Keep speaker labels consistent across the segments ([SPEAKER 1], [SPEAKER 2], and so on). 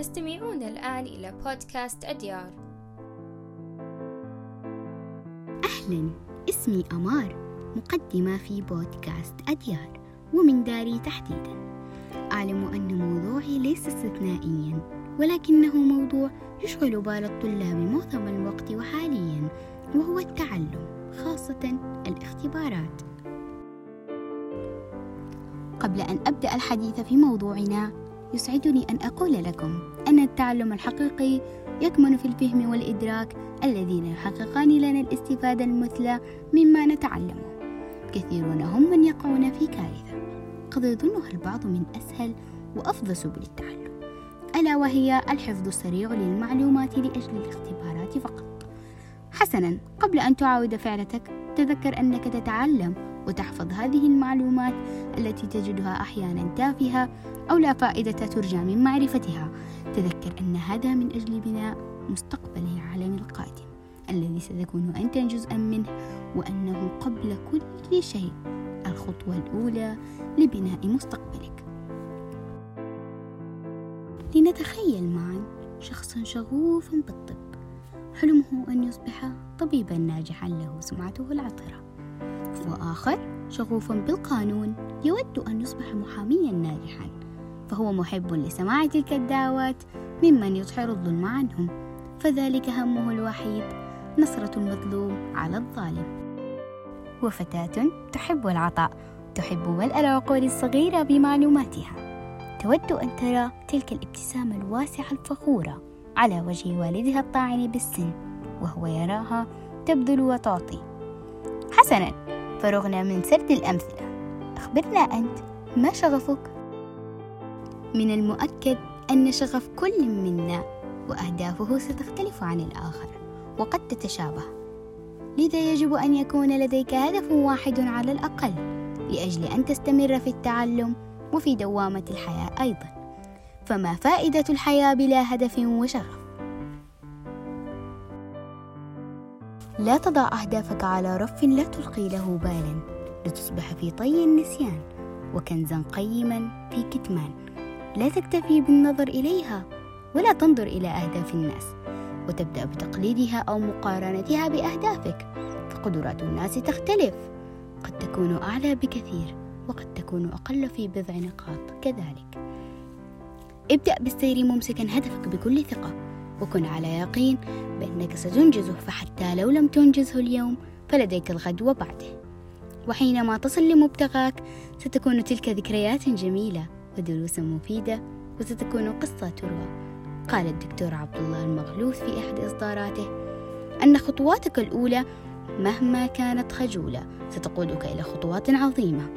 [SPEAKER 1] تستمعون الآن إلى بودكاست أديار.
[SPEAKER 2] أهلا اسمي أمار مقدمة في بودكاست أديار ومن داري تحديدا. أعلم أن موضوعي ليس استثنائيا ولكنه موضوع يشغل بال الطلاب معظم الوقت وحاليا وهو التعلم خاصة الاختبارات. قبل أن أبدأ الحديث في موضوعنا يسعدني أن أقول لكم أن التعلم الحقيقي يكمن في الفهم والإدراك الذين يحققان لنا الاستفادة المثلى مما نتعلمه. كثيرون هم من يقعون في كارثة. قد يظنها البعض من أسهل وأفضل سبل التعلم ألا وهي الحفظ السريع للمعلومات لأجل الاختبارات فقط. حسنا قبل أن تعاود فعلتك تذكر أنك تتعلم وتحفظ هذه المعلومات التي تجدها أحيانا تافهة أو لا فائدة ترجى من معرفتها. تذكر أن هذا من أجل بناء مستقبل العالم القادم الذي ستكون أنت جزءا منه وأنه قبل كل شيء الخطوة الأولى لبناء مستقبلك. لنتخيل معا شخصا شغوفا بالطب حلمه أن يصبح طبيبا ناجحا له سمعته العطرة. وآخر شغوف بالقانون يود أن يصبح محاميا ناجحا فهو محب لسماع تلك الدعوات ممن يظهر الظلم عنهم فذلك همه الوحيد نصرة المظلوم على الظالم. وفتاة تحب العطاء تحب ملء العقول الصغيرة بمعلوماتها. تود أن ترى تلك الابتسامة الواسعة الفخورة على وجه والدها الطاعن بالسن وهو يراها تبذل وتعطي. حسنا. فرغنا من سرد الأمثلة. أخبرنا أنت ما شغفك؟ من المؤكد أن شغف كل منا وأهدافه ستختلف عن الآخر وقد تتشابه. لذا يجب أن يكون لديك هدف واحد على الأقل لأجل أن تستمر في التعلم وفي دوامة الحياة أيضا. فما فائدة الحياة بلا هدف وشغف؟ لا تضع أهدافك على رف لا تلقي له بالا. لتصبح في طي النسيان وكنزا قيما في كتمان. لا تكتفي بالنظر إليها ولا تنظر إلى أهداف الناس وتبدأ بتقليدها أو مقارنتها بأهدافك. فقدرات الناس تختلف. قد تكون أعلى بكثير وقد تكون أقل في بضع نقاط كذلك. ابدأ بالسير ممسكا هدفك بكل ثقة. وكن على يقين بأنك ستنجزه فحتى لو لم تنجزه اليوم فلديك الغد وبعده. وحينما تصل لمبتغاك ستكون تلك ذكريات جميلة ودروس مفيدة وستكون قصة تروى. قال الدكتور عبد الله المغلوث في أحد إصداراته أن خطواتك الأولى مهما كانت خجولة ستقودك إلى خطوات عظيمة.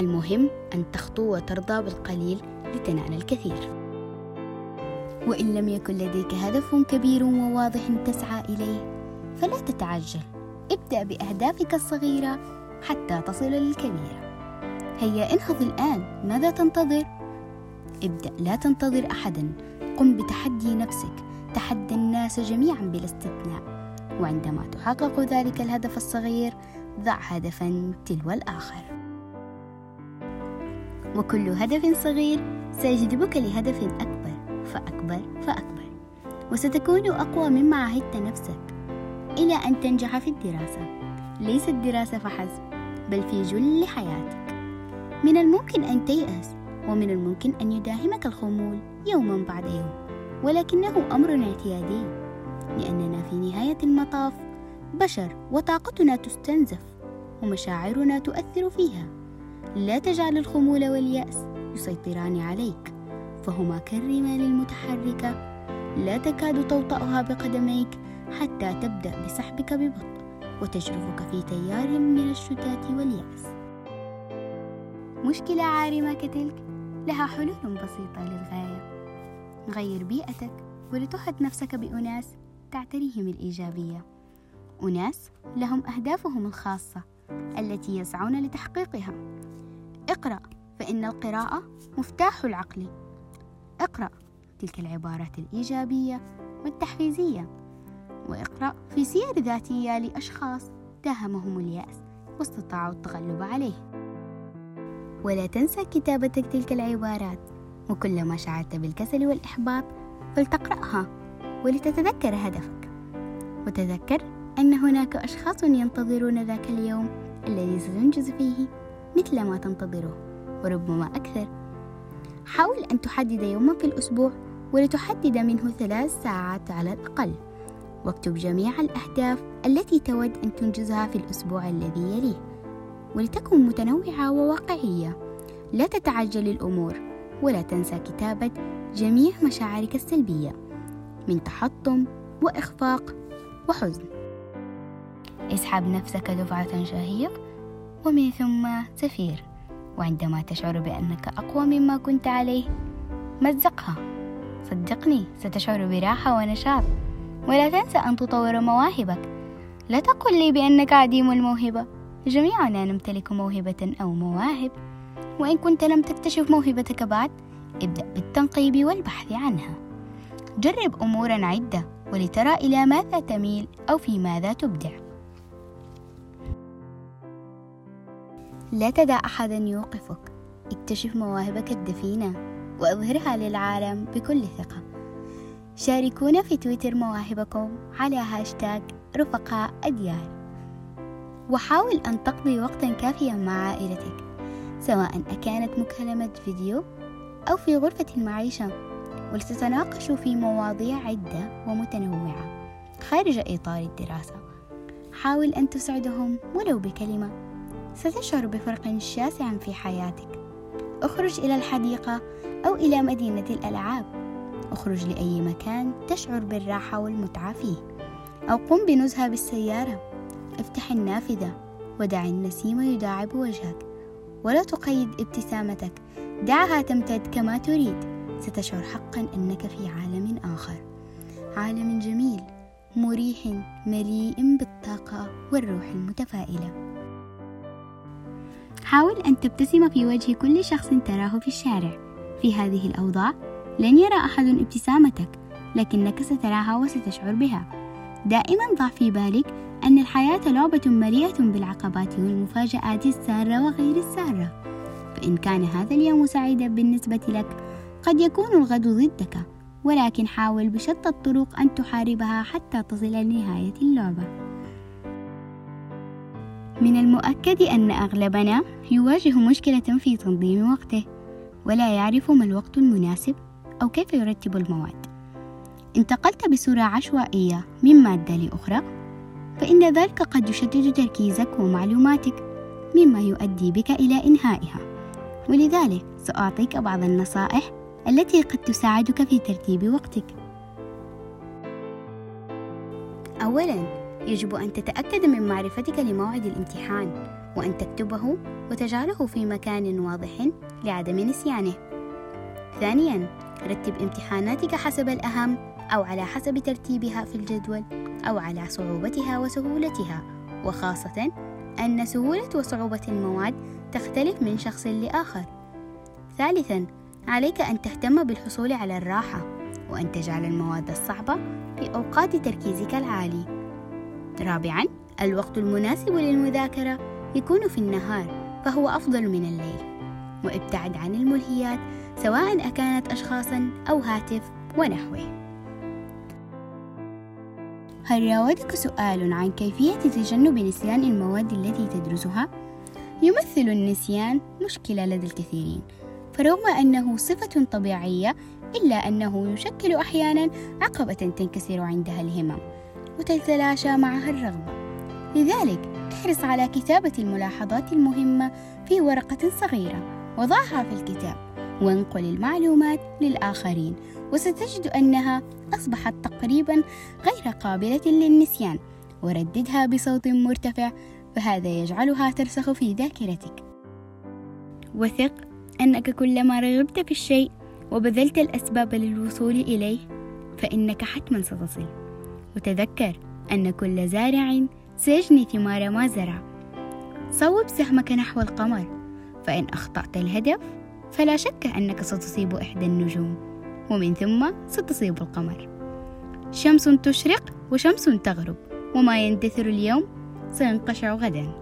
[SPEAKER 2] المهم أن تخطو وترضى بالقليل لتنال الكثير. وإن لم يكن لديك هدف كبير وواضح تسعى إليه فلا تتعجل. ابدأ بأهدافك الصغيرة حتى تصل للكبيرة. هيا انهض الآن. ماذا تنتظر؟ ابدأ. لا تنتظر أحدا. قم بتحدي نفسك. تحدى الناس جميعا بلا استثناء وعندما تحقق ذلك الهدف الصغير ضع هدفا تلو الآخر. وكل هدف صغير سيجذبك لهدف أكبر. فأكبر فأكبر. وستكون أقوى مما عهدت نفسك إلى أن تنجح في الدراسة. ليس الدراسة فحسب بل في جل حياتك. من الممكن أن تيأس ومن الممكن أن يداهمك الخمول يوما بعد يوم. ولكنه أمر اعتيادي لأننا في نهاية المطاف بشر وطاقتنا تستنزف ومشاعرنا تؤثر فيها. لا تجعل الخمول واليأس يسيطران عليك. فهما كالرمال المتحركة. لا تكاد توطأها بقدميك حتى تبدأ بسحبك ببطء وتجرفك في تيار من الشتات واليأس. مشكلة عارمة كتلك لها حلول بسيطة للغاية. غير بيئتك ولتحط نفسك بأناس تعتريهم الإيجابية. أناس لهم أهدافهم الخاصة التي يسعون لتحقيقها. اقرأ فإن القراءة مفتاح العقل. اقرأ تلك العبارات الإيجابية والتحفيزية واقرأ في سير ذاتية لأشخاص داهمهم اليأس واستطاعوا التغلب عليه. ولا تنسى كتابة تلك العبارات وكلما شعرت بالكسل والإحباط فلتقرأها ولتتذكر هدفك. وتذكر أن هناك أشخاص ينتظرون ذاك اليوم الذي ستنجز فيه مثل ما تنتظره وربما أكثر حاول أن تحدد يوما في الأسبوع ولتحدد منه ثلاث ساعات على الأقل. واكتب جميع الأهداف التي تود أن تنجزها في الأسبوع الذي يليه. ولتكن متنوعة وواقعية. لا تتعجل الأمور ولا تنسى كتابة جميع مشاعرك السلبية. من تحطم وإخفاق وحزن. اسحب نفسك دفعة شهيق ومن ثم زفير وعندما تشعر بأنك أقوى مما كنت عليه مزقها. صدقني ستشعر براحة ونشاط. ولا تنسى أن تطور مواهبك. لا تقل لي بأنك عديم الموهبة. جميعنا نمتلك موهبة أو مواهب. وإن كنت لم تكتشف موهبتك بعد ابدأ بالتنقيب والبحث عنها. جرب أمورا عدة ولترى إلى ماذا تميل أو في ماذا تبدع. لا تدع أحدا يوقفك. اكتشف مواهبك الدفينة وأظهرها للعالم بكل ثقة. شاركونا في تويتر مواهبكم على هاشتاج رفقاء أديار وحاول أن تقضي وقتا كافيا مع عائلتك سواء أكانت مكالمة فيديو أو في غرفة المعيشة. ولتتناقشوا في مواضيع عدة ومتنوعة خارج إطار الدراسة. حاول أن تسعدهم ولو بكلمة. ستشعر بفرق شاسع في حياتك. اخرج إلى الحديقة أو إلى مدينة الألعاب. اخرج لأي مكان تشعر بالراحة والمتعة فيه. أو قم بنزهة بالسيارة. افتح النافذة ودع النسيم يداعب وجهك. ولا تقيد ابتسامتك. دعها تمتد كما تريد. ستشعر حقا أنك في عالم آخر. عالم جميل مريح مليء بالطاقة والروح المتفائلة. حاول أن تبتسم في وجه كل شخص تراه في الشارع. في هذه الأوضاع لن يرى أحد ابتسامتك لكنك ستراها وستشعر بها. دائما ضع في بالك أن الحياة لعبة مليئة بالعقبات والمفاجآت السارة وغير السارة. فإن كان هذا اليوم سعيدا بالنسبة لك قد يكون الغد ضدك. ولكن حاول بشتى الطرق أن تحاربها حتى تصل لنهاية اللعبة. من المؤكد أن أغلبنا يواجه مشكلة في تنظيم وقته ولا يعرف ما الوقت المناسب أو كيف يرتب المواد انتقلت بصورة عشوائية من مادة لأخرى فإن ذلك قد يشتت تركيزك ومعلوماتك مما يؤدي بك إلى إنهائها. ولذلك سأعطيك بعض النصائح التي قد تساعدك في ترتيب وقتك. أولا يجب أن تتأكد من معرفتك لموعد الامتحان وأن تكتبه وتجعله في مكان واضح لعدم نسيانه. ثانيا رتب امتحاناتك حسب الأهم أو على حسب ترتيبها في الجدول أو على صعوبتها وسهولتها وخاصة أن سهولة وصعوبة المواد تختلف من شخص لآخر. ثالثا عليك أن تهتم بالحصول على الراحة وأن تجعل المواد الصعبة في أوقات تركيزك العالي. رابعا الوقت المناسب للمذاكرة يكون في النهار فهو أفضل من الليل. وابتعد عن الملهيات سواء أكانت أشخاصا أو هاتف ونحوه. هل راودك سؤال عن كيفية تجنب نسيان المواد التي تدرسها؟ يمثل النسيان مشكلة لدى الكثيرين، فرغم أنه صفة طبيعية إلا أنه يشكل أحيانا عقبة تنكسر عندها الهمم وتتلاشى معها الرغبة لذلك احرص على كتابة الملاحظات المهمة في ورقة صغيرة وضعها في الكتاب وانقل المعلومات للآخرين. وستجد أنها أصبحت تقريبا غير قابلة للنسيان. ورددها بصوت مرتفع فهذا يجعلها ترسخ في ذاكرتك. وثق أنك كلما رغبت في الشيء وبذلت الأسباب للوصول إليه فإنك حتما ستصل. وتذكر أن كل زارع سيجني ثمار ما زرع. صوب سهمك نحو القمر فإن أخطأت الهدف فلا شك أنك ستصيب إحدى النجوم ومن ثم ستصيب القمر. شمس تشرق وشمس تغرب وما يندثر اليوم سينقشع غدا.